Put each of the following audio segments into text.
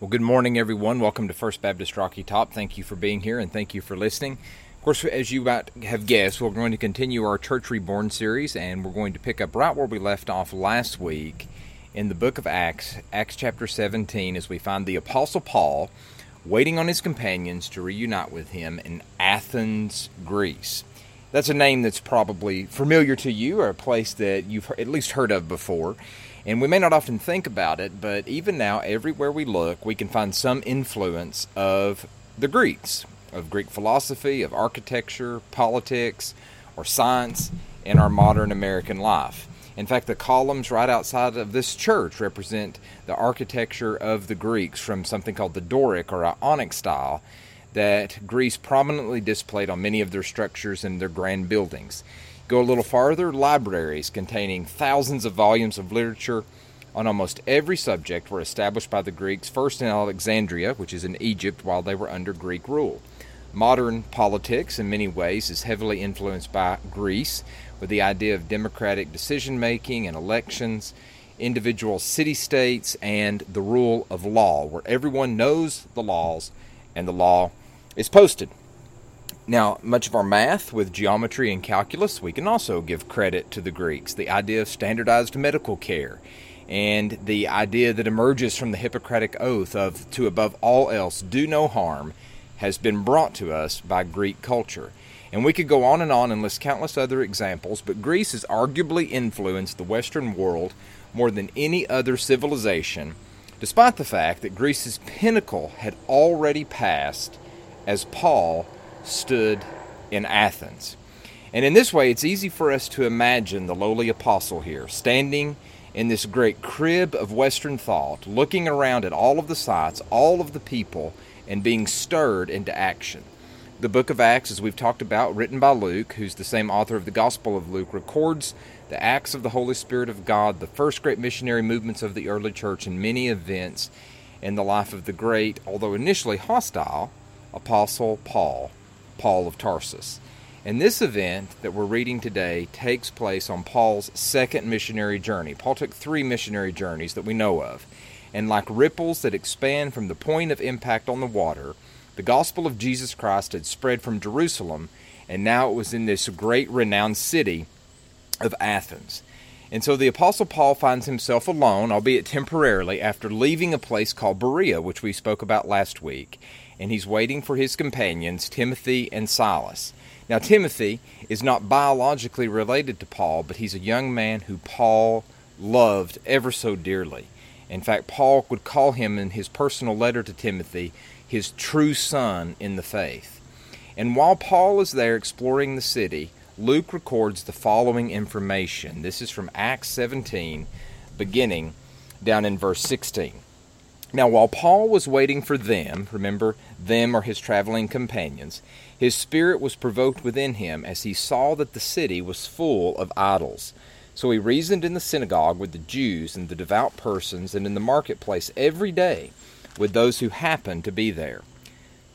Well, good morning, everyone. Welcome to First Baptist Rocky Top. Thank you for being here and thank you for listening. Of course, as you might have guessed, we're going to continue our Church Reborn series and we're going to pick up right where we left off last week in the book of Acts, Acts chapter 17, as we find the Apostle Paul waiting on his companions to reunite with him in Athens, Greece. That's a name that's probably familiar to you or a place that you've at least heard of before. And we may not often think about it, but even now, everywhere we look, we can find some influence of the Greeks, of Greek philosophy, of architecture, politics, or science in our modern American life. In fact, the columns right outside of this church represent the architecture of the Greeks from something called the Doric or Ionic style that Greece prominently displayed on many of their structures and their grand buildings. Go a little farther, libraries containing thousands of volumes of literature on almost every subject were established by the Greeks, first in Alexandria, which is in Egypt, while they were under Greek rule. Modern politics, in many ways, is heavily influenced by Greece, with the idea of democratic decision making and elections, individual city states, and the rule of law, where everyone knows the laws and the law is posted. Now, much of our math with geometry and calculus, we can also give credit to the Greeks. The idea of standardized medical care and the idea that emerges from the Hippocratic oath of to above all else do no harm has been brought to us by Greek culture. And we could go on and on and list countless other examples, but Greece has arguably influenced the Western world more than any other civilization, despite the fact that Greece's pinnacle had already passed as Paul stood in Athens. And in this way, it's easy for us to imagine the lowly apostle here, standing in this great crib of Western thought, looking around at all of the sights, all of the people, and being stirred into action. The book of Acts, as we've talked about, written by Luke, who's the same author of the Gospel of Luke, records the acts of the Holy Spirit of God, the first great missionary movements of the early church, and many events in the life of the great, although initially hostile, Apostle Paul. Paul of Tarsus. And this event that we're reading today takes place on Paul's second missionary journey. Paul took three missionary journeys that we know of. And like ripples that expand from the point of impact on the water, the gospel of Jesus Christ had spread from Jerusalem, and now it was in this great renowned city of Athens. And so the Apostle Paul finds himself alone, albeit temporarily, after leaving a place called Berea, which we spoke about last week and he's waiting for his companions, Timothy and Silas. Now, Timothy is not biologically related to Paul, but he's a young man who Paul loved ever so dearly. In fact, Paul would call him in his personal letter to Timothy his true son in the faith. And while Paul is there exploring the city, Luke records the following information. This is from Acts 17, beginning down in verse 16. Now, while Paul was waiting for them, remember, them are his traveling companions, his spirit was provoked within him as he saw that the city was full of idols. So he reasoned in the synagogue with the Jews and the devout persons, and in the marketplace every day with those who happened to be there.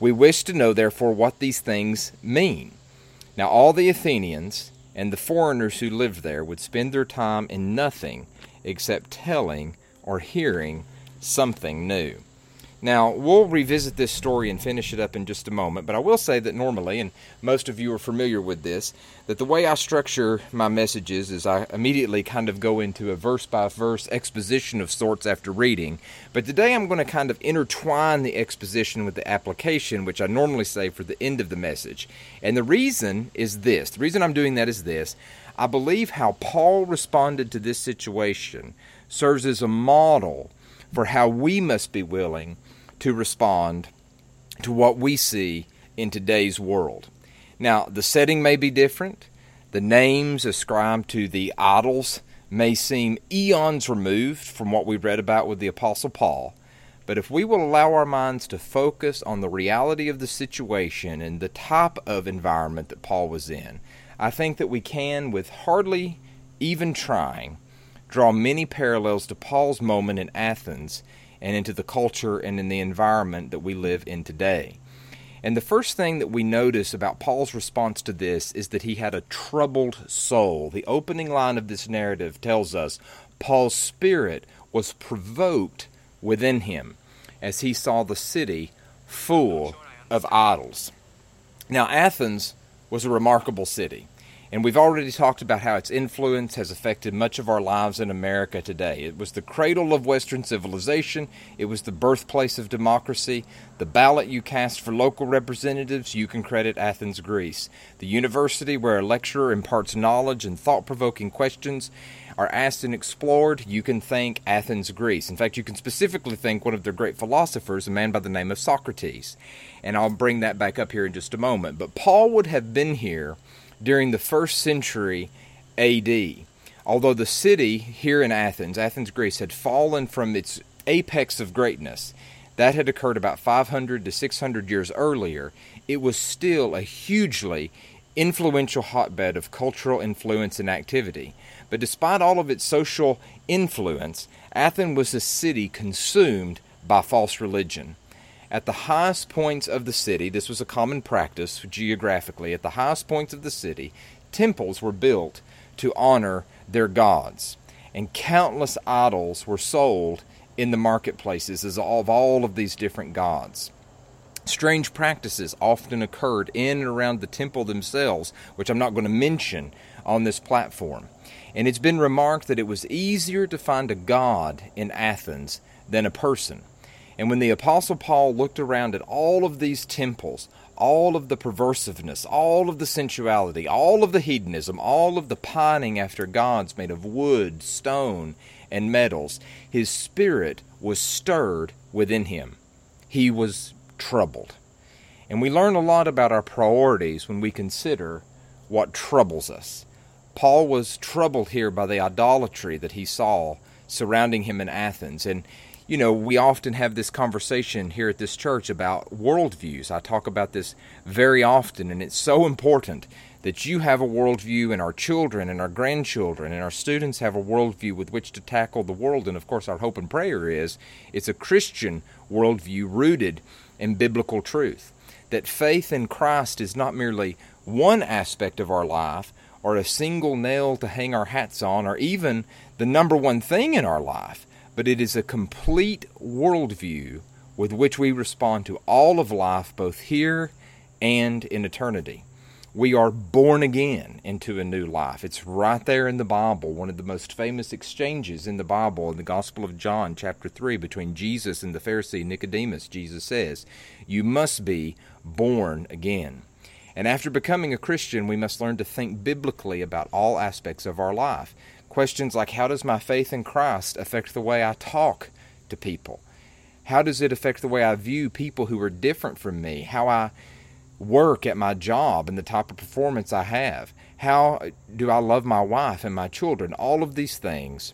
We wish to know, therefore, what these things mean. Now, all the Athenians and the foreigners who lived there would spend their time in nothing except telling or hearing something new. Now, we'll revisit this story and finish it up in just a moment, but I will say that normally, and most of you are familiar with this, that the way I structure my messages is I immediately kind of go into a verse by verse exposition of sorts after reading. But today I'm going to kind of intertwine the exposition with the application, which I normally say for the end of the message. And the reason is this the reason I'm doing that is this I believe how Paul responded to this situation serves as a model for how we must be willing to respond to what we see in today's world. Now, the setting may be different. The names ascribed to the idols may seem eons removed from what we read about with the Apostle Paul. But if we will allow our minds to focus on the reality of the situation and the type of environment that Paul was in, I think that we can, with hardly even trying, draw many parallels to Paul's moment in Athens and into the culture and in the environment that we live in today. And the first thing that we notice about Paul's response to this is that he had a troubled soul. The opening line of this narrative tells us Paul's spirit was provoked within him as he saw the city full of idols. Now, Athens was a remarkable city, and we've already talked about how its influence has affected much of our lives in America today. It was the cradle of Western civilization, it was the birthplace of democracy. The ballot you cast for local representatives, you can credit Athens, Greece. The university where a lecturer imparts knowledge and thought provoking questions are asked and explored, you can thank Athens, Greece. In fact, you can specifically thank one of their great philosophers, a man by the name of Socrates. And I'll bring that back up here in just a moment. But Paul would have been here during the first century AD. Although the city here in Athens, Athens, Greece, had fallen from its apex of greatness, that had occurred about 500 to 600 years earlier, it was still a hugely influential hotbed of cultural influence and activity. But despite all of its social influence, Athens was a city consumed by false religion. At the highest points of the city, this was a common practice geographically, at the highest points of the city, temples were built to honor their gods. And countless idols were sold in the marketplaces of all of these different gods. Strange practices often occurred in and around the temple themselves, which I'm not going to mention on this platform. And it's been remarked that it was easier to find a God in Athens than a person. And when the Apostle Paul looked around at all of these temples, all of the perversiveness, all of the sensuality, all of the hedonism, all of the pining after gods made of wood, stone, and metals, his spirit was stirred within him. He was troubled. And we learn a lot about our priorities when we consider what troubles us. Paul was troubled here by the idolatry that he saw surrounding him in Athens. And, you know, we often have this conversation here at this church about worldviews. I talk about this very often, and it's so important that you have a worldview, and our children and our grandchildren and our students have a worldview with which to tackle the world. And, of course, our hope and prayer is it's a Christian worldview rooted in biblical truth. That faith in Christ is not merely one aspect of our life, or a single nail to hang our hats on, or even the number one thing in our life, but it is a complete worldview with which we respond to all of life, both here and in eternity. We are born again into a new life. It's right there in the Bible, one of the most famous exchanges in the Bible in the Gospel of John, chapter 3, between Jesus and the Pharisee Nicodemus. Jesus says, You must be born again. And after becoming a Christian, we must learn to think biblically about all aspects of our life. Questions like how does my faith in Christ affect the way I talk to people? How does it affect the way I view people who are different from me? How I work at my job and the type of performance I have? How do I love my wife and my children? All of these things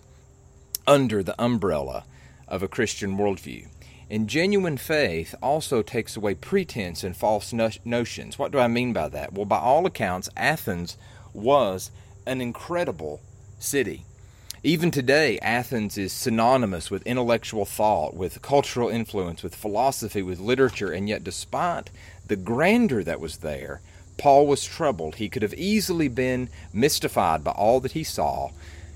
under the umbrella of a Christian worldview. And genuine faith also takes away pretense and false no- notions. What do I mean by that? Well, by all accounts, Athens was an incredible city. Even today, Athens is synonymous with intellectual thought, with cultural influence, with philosophy, with literature, and yet, despite the grandeur that was there, Paul was troubled. He could have easily been mystified by all that he saw,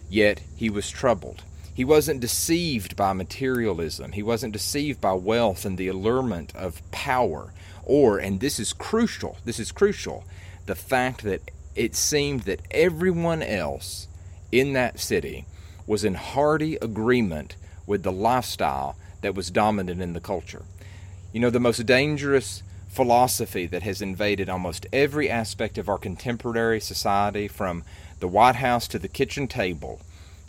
yet he was troubled. He wasn't deceived by materialism. He wasn't deceived by wealth and the allurement of power. Or, and this is crucial, this is crucial, the fact that it seemed that everyone else in that city was in hearty agreement with the lifestyle that was dominant in the culture. You know, the most dangerous philosophy that has invaded almost every aspect of our contemporary society, from the White House to the kitchen table,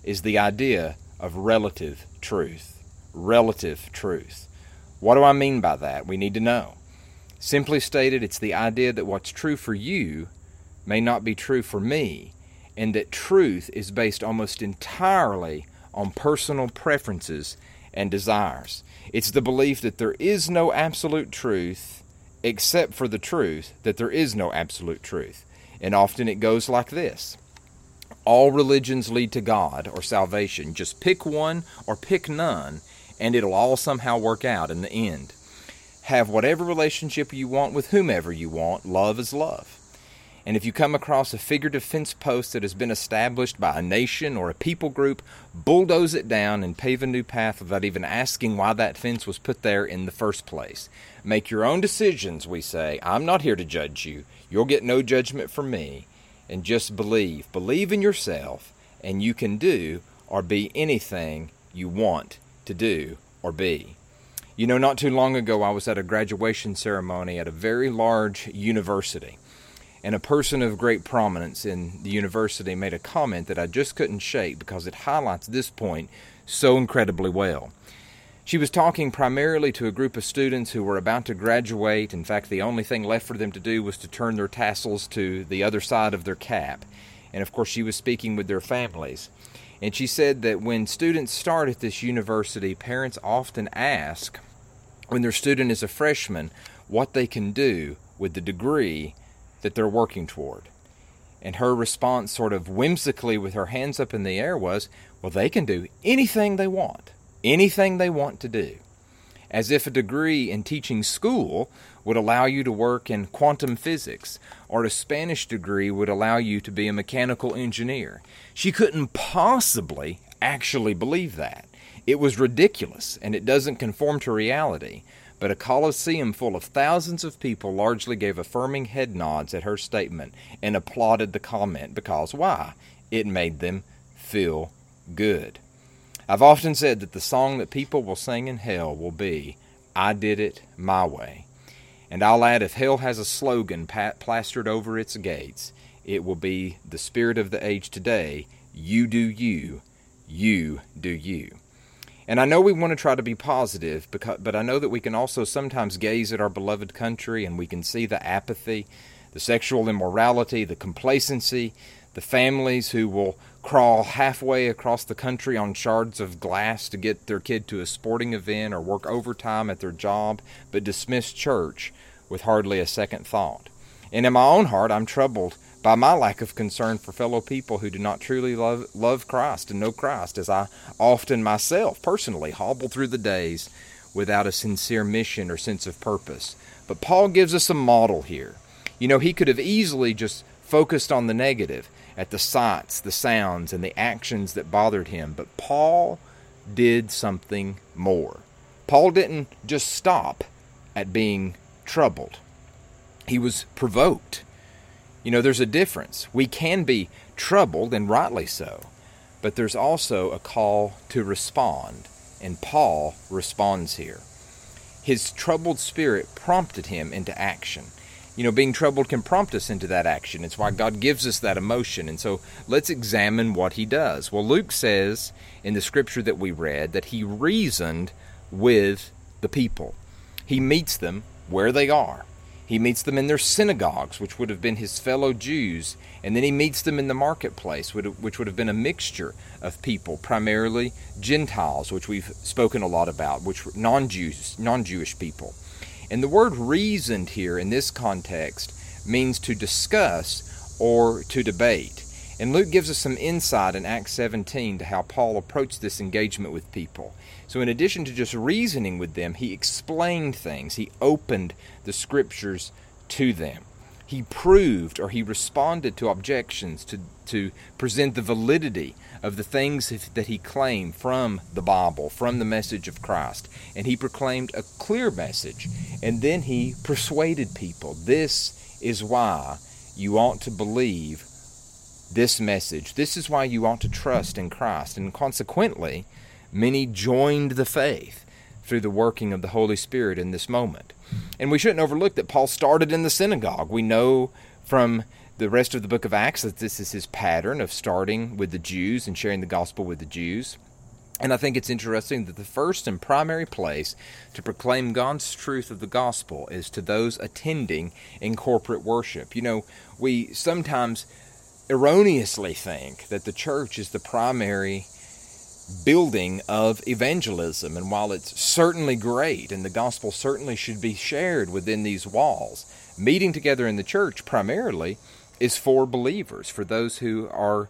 is the idea of relative truth. Relative truth. What do I mean by that? We need to know. Simply stated, it's the idea that what's true for you may not be true for me, and that truth is based almost entirely on personal preferences and desires. It's the belief that there is no absolute truth except for the truth that there is no absolute truth. And often it goes like this All religions lead to God or salvation. Just pick one or pick none, and it'll all somehow work out in the end. Have whatever relationship you want with whomever you want. Love is love. And if you come across a figurative fence post that has been established by a nation or a people group, bulldoze it down and pave a new path without even asking why that fence was put there in the first place. Make your own decisions, we say. I'm not here to judge you. You'll get no judgment from me. And just believe. Believe in yourself, and you can do or be anything you want to do or be. You know, not too long ago, I was at a graduation ceremony at a very large university and a person of great prominence in the university made a comment that I just couldn't shake because it highlights this point so incredibly well. She was talking primarily to a group of students who were about to graduate. In fact, the only thing left for them to do was to turn their tassels to the other side of their cap. And of course, she was speaking with their families. And she said that when students start at this university, parents often ask, when their student is a freshman, what they can do with the degree that they're working toward. And her response, sort of whimsically with her hands up in the air, was, Well, they can do anything they want, anything they want to do. As if a degree in teaching school would allow you to work in quantum physics, or a Spanish degree would allow you to be a mechanical engineer. She couldn't possibly actually believe that. It was ridiculous, and it doesn't conform to reality but a coliseum full of thousands of people largely gave affirming head nods at her statement and applauded the comment because why? It made them feel good. I've often said that the song that people will sing in hell will be, I did it my way. And I'll add, if hell has a slogan plastered over its gates, it will be the spirit of the age today you do you, you do you. And I know we want to try to be positive, because, but I know that we can also sometimes gaze at our beloved country and we can see the apathy, the sexual immorality, the complacency, the families who will crawl halfway across the country on shards of glass to get their kid to a sporting event or work overtime at their job, but dismiss church with hardly a second thought. And in my own heart, I'm troubled by my lack of concern for fellow people who do not truly love, love Christ and know Christ, as I often myself personally hobble through the days without a sincere mission or sense of purpose. But Paul gives us a model here. You know, he could have easily just focused on the negative, at the sights, the sounds, and the actions that bothered him, but Paul did something more. Paul didn't just stop at being troubled, he was provoked. You know, there's a difference. We can be troubled, and rightly so, but there's also a call to respond, and Paul responds here. His troubled spirit prompted him into action. You know, being troubled can prompt us into that action. It's why God gives us that emotion. And so let's examine what he does. Well, Luke says in the scripture that we read that he reasoned with the people. He meets them where they are. He meets them in their synagogues, which would have been his fellow Jews, and then he meets them in the marketplace, which would have been a mixture of people, primarily Gentiles, which we've spoken a lot about, which were non-Jews, non-Jewish people. And the word reasoned here in this context means to discuss or to debate. And Luke gives us some insight in Acts 17 to how Paul approached this engagement with people. So, in addition to just reasoning with them, he explained things, he opened the scriptures to them. He proved or he responded to objections to, to present the validity of the things that he claimed from the Bible, from the message of Christ. And he proclaimed a clear message. And then he persuaded people this is why you ought to believe this message. This is why you ought to trust in Christ. And consequently, Many joined the faith through the working of the Holy Spirit in this moment. And we shouldn't overlook that Paul started in the synagogue. We know from the rest of the book of Acts that this is his pattern of starting with the Jews and sharing the gospel with the Jews. And I think it's interesting that the first and primary place to proclaim God's truth of the gospel is to those attending in corporate worship. You know, we sometimes erroneously think that the church is the primary building of evangelism. And while it's certainly great and the gospel certainly should be shared within these walls, meeting together in the church primarily is for believers, for those who are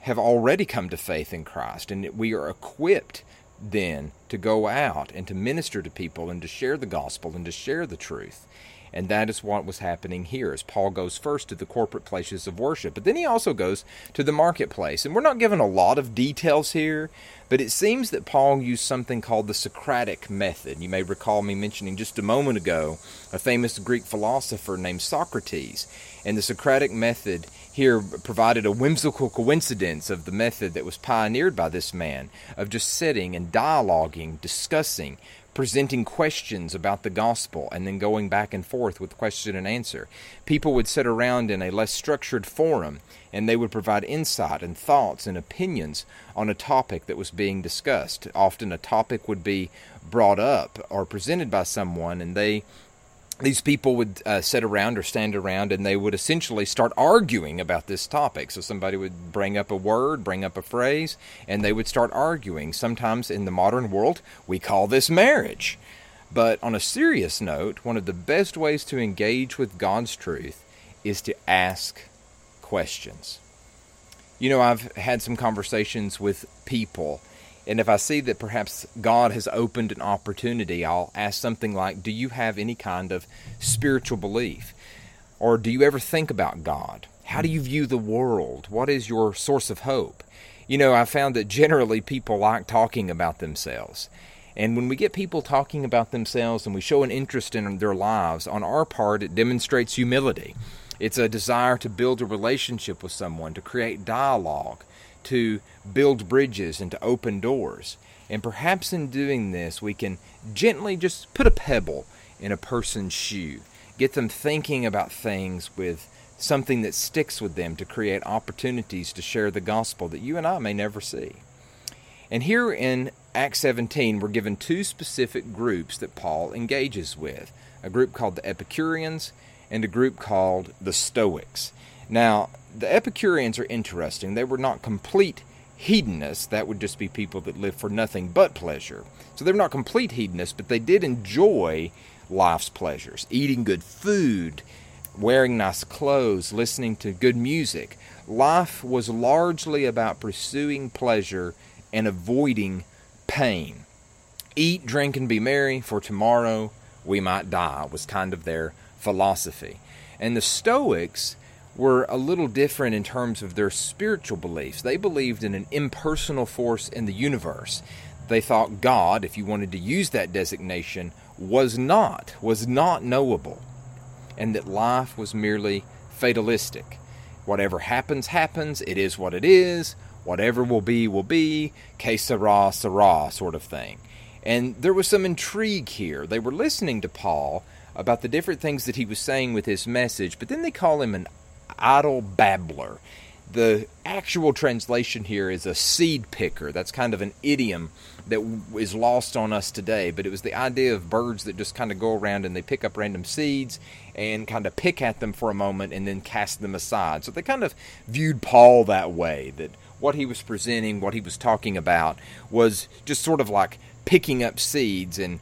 have already come to faith in Christ, and we are equipped then to go out and to minister to people and to share the gospel and to share the truth. And that is what was happening here as Paul goes first to the corporate places of worship. But then he also goes to the marketplace. And we're not given a lot of details here, but it seems that Paul used something called the Socratic method. You may recall me mentioning just a moment ago a famous Greek philosopher named Socrates. And the Socratic method here provided a whimsical coincidence of the method that was pioneered by this man of just sitting and dialoguing, discussing, presenting questions about the gospel and then going back and forth with question and answer. People would sit around in a less structured forum and they would provide insight and thoughts and opinions on a topic that was being discussed. Often a topic would be brought up or presented by someone and they these people would uh, sit around or stand around and they would essentially start arguing about this topic. So somebody would bring up a word, bring up a phrase, and they would start arguing. Sometimes in the modern world, we call this marriage. But on a serious note, one of the best ways to engage with God's truth is to ask questions. You know, I've had some conversations with people and if I see that perhaps God has opened an opportunity, I'll ask something like, Do you have any kind of spiritual belief? Or do you ever think about God? How do you view the world? What is your source of hope? You know, I found that generally people like talking about themselves. And when we get people talking about themselves and we show an interest in their lives, on our part, it demonstrates humility. It's a desire to build a relationship with someone, to create dialogue, to build bridges and to open doors. And perhaps in doing this, we can gently just put a pebble in a person's shoe, get them thinking about things with something that sticks with them to create opportunities to share the gospel that you and I may never see. And here in Acts 17, we're given two specific groups that Paul engages with a group called the Epicureans and a group called the Stoics. Now, the Epicureans are interesting. They were not complete hedonists. That would just be people that live for nothing but pleasure. So they're not complete hedonists, but they did enjoy life's pleasures eating good food, wearing nice clothes, listening to good music. Life was largely about pursuing pleasure and avoiding pain. Eat, drink, and be merry, for tomorrow we might die, was kind of their philosophy. And the Stoics were a little different in terms of their spiritual beliefs. They believed in an impersonal force in the universe. They thought God, if you wanted to use that designation, was not, was not knowable, and that life was merely fatalistic. Whatever happens, happens. It is what it is. Whatever will be, will be. Que sera, sera, sort of thing. And there was some intrigue here. They were listening to Paul about the different things that he was saying with his message, but then they call him an idle babbler. The actual translation here is a seed picker. That's kind of an idiom that is lost on us today, but it was the idea of birds that just kind of go around and they pick up random seeds and kind of pick at them for a moment and then cast them aside. So they kind of viewed Paul that way, that what he was presenting, what he was talking about, was just sort of like picking up seeds and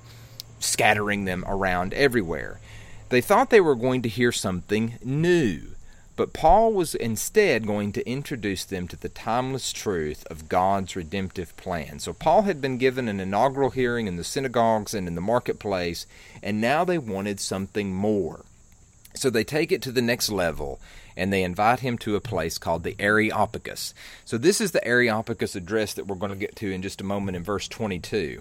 scattering them around everywhere. They thought they were going to hear something new. But Paul was instead going to introduce them to the timeless truth of God's redemptive plan. So Paul had been given an inaugural hearing in the synagogues and in the marketplace, and now they wanted something more. So they take it to the next level and they invite him to a place called the Areopagus. So this is the Areopagus address that we're going to get to in just a moment in verse 22.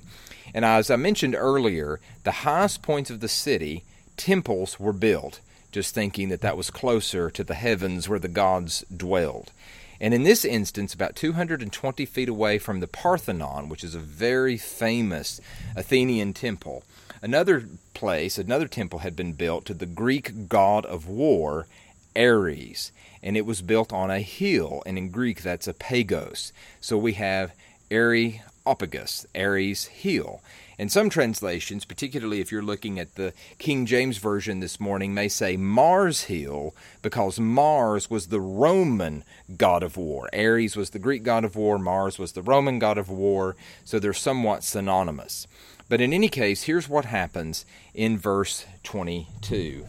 And as I mentioned earlier, the highest points of the city, temples were built just thinking that that was closer to the heavens where the gods dwelled. And in this instance, about 220 feet away from the Parthenon, which is a very famous Athenian temple, another place, another temple had been built to the Greek god of war, Ares. And it was built on a hill, and in Greek that's a pagos. So we have Areopagus Areopagus, Ares Hill. And some translations, particularly if you're looking at the King James Version this morning, may say Mars Hill because Mars was the Roman god of war. Ares was the Greek god of war, Mars was the Roman god of war, so they're somewhat synonymous. But in any case, here's what happens in verse 22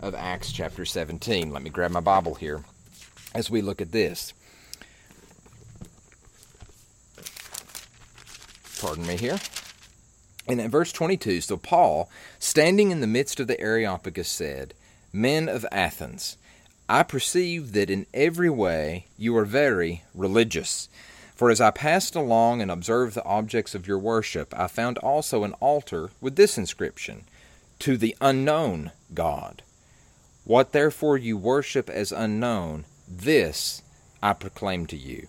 of Acts chapter 17. Let me grab my Bible here as we look at this. Pardon me here. And in verse 22, so Paul, standing in the midst of the Areopagus, said, Men of Athens, I perceive that in every way you are very religious. For as I passed along and observed the objects of your worship, I found also an altar with this inscription To the unknown God. What therefore you worship as unknown, this I proclaim to you.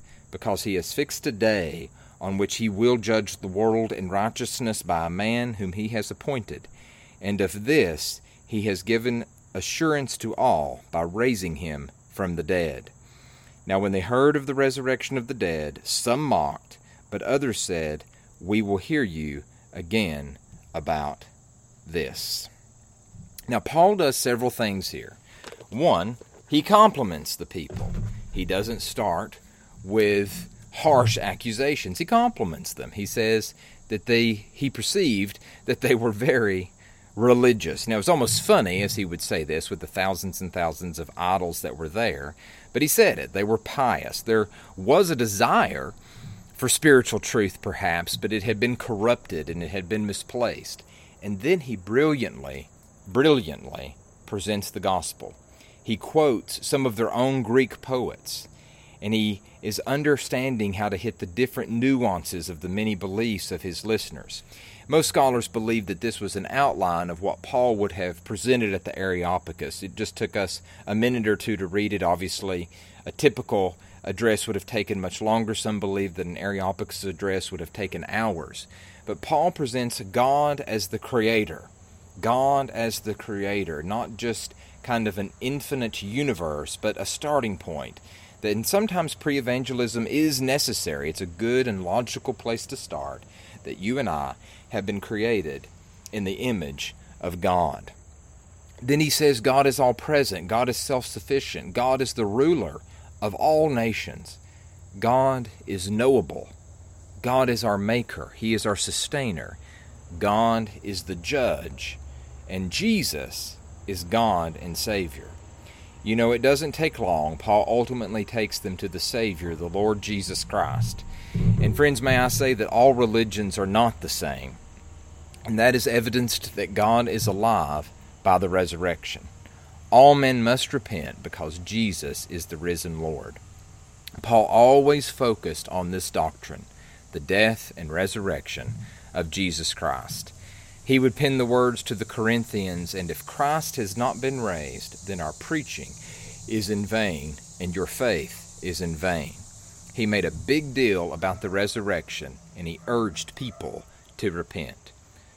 because he has fixed a day on which he will judge the world in righteousness by a man whom he has appointed. And of this he has given assurance to all by raising him from the dead. Now, when they heard of the resurrection of the dead, some mocked, but others said, We will hear you again about this. Now, Paul does several things here. One, he compliments the people. He doesn't start with harsh accusations. He compliments them. He says that they he perceived that they were very religious. Now it's almost funny as he would say this with the thousands and thousands of idols that were there, but he said it. They were pious. There was a desire for spiritual truth perhaps, but it had been corrupted and it had been misplaced. And then he brilliantly, brilliantly presents the gospel. He quotes some of their own Greek poets and he is understanding how to hit the different nuances of the many beliefs of his listeners. Most scholars believe that this was an outline of what Paul would have presented at the Areopagus. It just took us a minute or two to read it. Obviously, a typical address would have taken much longer. Some believe that an Areopagus address would have taken hours. But Paul presents God as the creator, God as the creator, not just kind of an infinite universe, but a starting point and sometimes pre evangelism is necessary. It's a good and logical place to start that you and I have been created in the image of God. Then he says God is all present, God is self sufficient, God is the ruler of all nations, God is knowable, God is our maker, He is our sustainer, God is the judge, and Jesus is God and Savior. You know, it doesn't take long. Paul ultimately takes them to the Savior, the Lord Jesus Christ. And, friends, may I say that all religions are not the same. And that is evidenced that God is alive by the resurrection. All men must repent because Jesus is the risen Lord. Paul always focused on this doctrine the death and resurrection of Jesus Christ. He would pen the words to the Corinthians, and if Christ has not been raised, then our preaching is in vain, and your faith is in vain. He made a big deal about the resurrection, and he urged people to repent.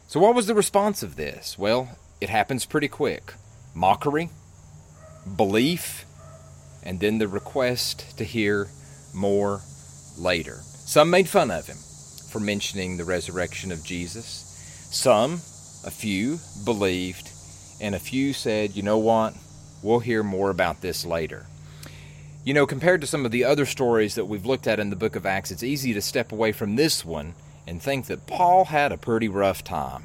So, what was the response of this? Well, it happens pretty quick mockery, belief, and then the request to hear more later. Some made fun of him for mentioning the resurrection of Jesus. Some, a few, believed, and a few said, you know what? We'll hear more about this later. You know, compared to some of the other stories that we've looked at in the book of Acts, it's easy to step away from this one and think that Paul had a pretty rough time.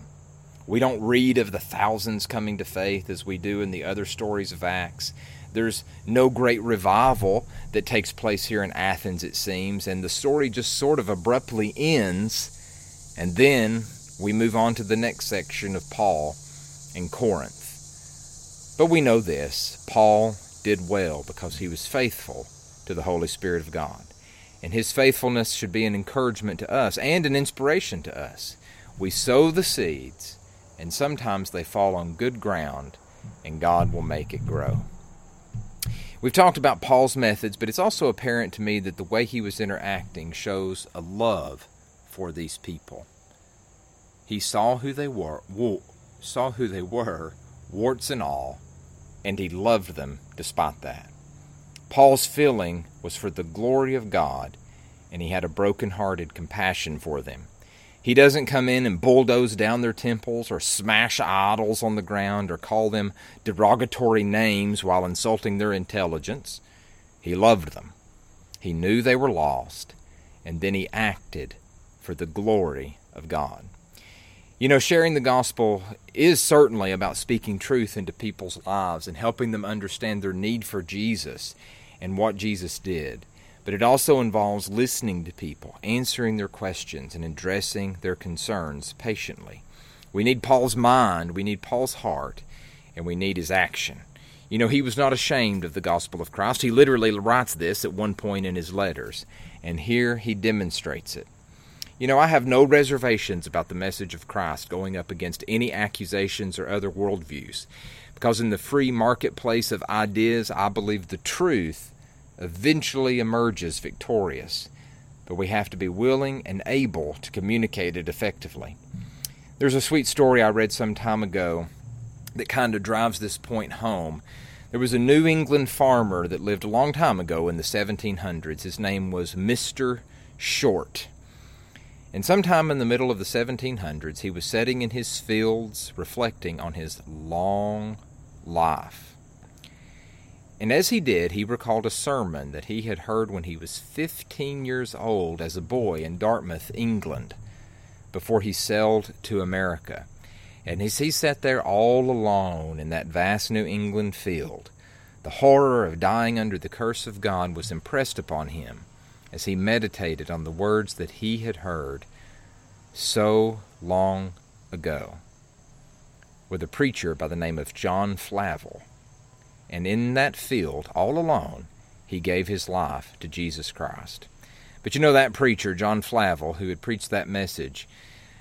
We don't read of the thousands coming to faith as we do in the other stories of Acts. There's no great revival that takes place here in Athens, it seems, and the story just sort of abruptly ends, and then we move on to the next section of Paul in Corinth. But we know this Paul did well because he was faithful to the Holy Spirit of God. And his faithfulness should be an encouragement to us and an inspiration to us. We sow the seeds, and sometimes they fall on good ground, and God will make it grow. We've talked about Paul's methods, but it's also apparent to me that the way he was interacting shows a love for these people. He saw who they were, saw who they were, warts and all, and he loved them despite that. Paul's feeling was for the glory of God, and he had a broken-hearted compassion for them. He doesn't come in and bulldoze down their temples or smash idols on the ground or call them derogatory names while insulting their intelligence. He loved them. He knew they were lost, and then he acted for the glory of God. You know, sharing the gospel is certainly about speaking truth into people's lives and helping them understand their need for Jesus and what Jesus did but it also involves listening to people, answering their questions, and addressing their concerns patiently. We need Paul's mind, we need Paul's heart, and we need his action. You know, he was not ashamed of the gospel of Christ. He literally writes this at one point in his letters, and here he demonstrates it. You know, I have no reservations about the message of Christ going up against any accusations or other worldviews, because in the free marketplace of ideas, I believe the truth eventually emerges victorious, but we have to be willing and able to communicate it effectively. There's a sweet story I read some time ago that kind of drives this point home. There was a New England farmer that lived a long time ago in the 1700s. His name was Mr. Short. And sometime in the middle of the 1700s, he was sitting in his fields reflecting on his long life. And as he did, he recalled a sermon that he had heard when he was 15 years old as a boy in Dartmouth, England, before he sailed to America. And as he sat there all alone in that vast New England field, the horror of dying under the curse of God was impressed upon him as he meditated on the words that he had heard so long ago with a preacher by the name of John Flavel and in that field, all alone, he gave his life to Jesus Christ. But you know that preacher, John Flavel, who had preached that message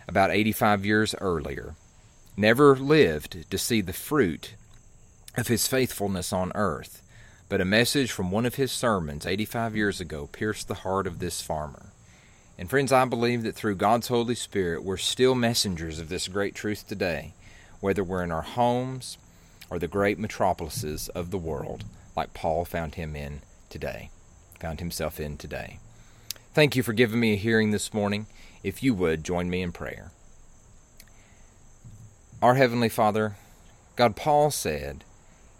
about 85 years earlier, never lived to see the fruit of his faithfulness on earth. But a message from one of his sermons 85 years ago pierced the heart of this farmer. And friends, I believe that through God's Holy Spirit, we're still messengers of this great truth today, whether we're in our homes, or the great metropolises of the world, like Paul found him in today, found himself in today. Thank you for giving me a hearing this morning. If you would, join me in prayer. Our Heavenly Father, God, Paul said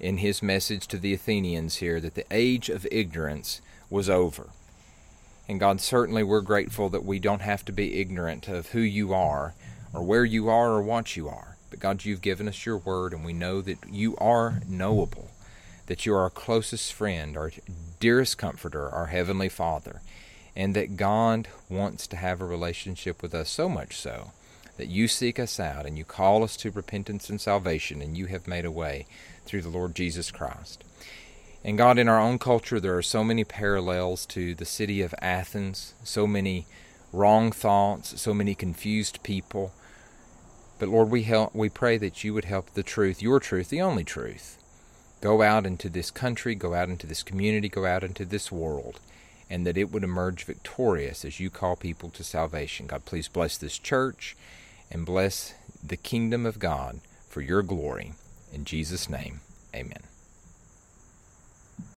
in his message to the Athenians here that the age of ignorance was over. And God, certainly we're grateful that we don't have to be ignorant of who you are, or where you are, or what you are. But God, you've given us your word, and we know that you are knowable, that you are our closest friend, our dearest comforter, our heavenly Father, and that God wants to have a relationship with us so much so that you seek us out and you call us to repentance and salvation, and you have made a way through the Lord Jesus Christ. And God, in our own culture, there are so many parallels to the city of Athens, so many wrong thoughts, so many confused people. But Lord, we help, we pray that you would help the truth, your truth, the only truth, go out into this country, go out into this community, go out into this world, and that it would emerge victorious as you call people to salvation. God, please bless this church and bless the kingdom of God for your glory. In Jesus' name, amen.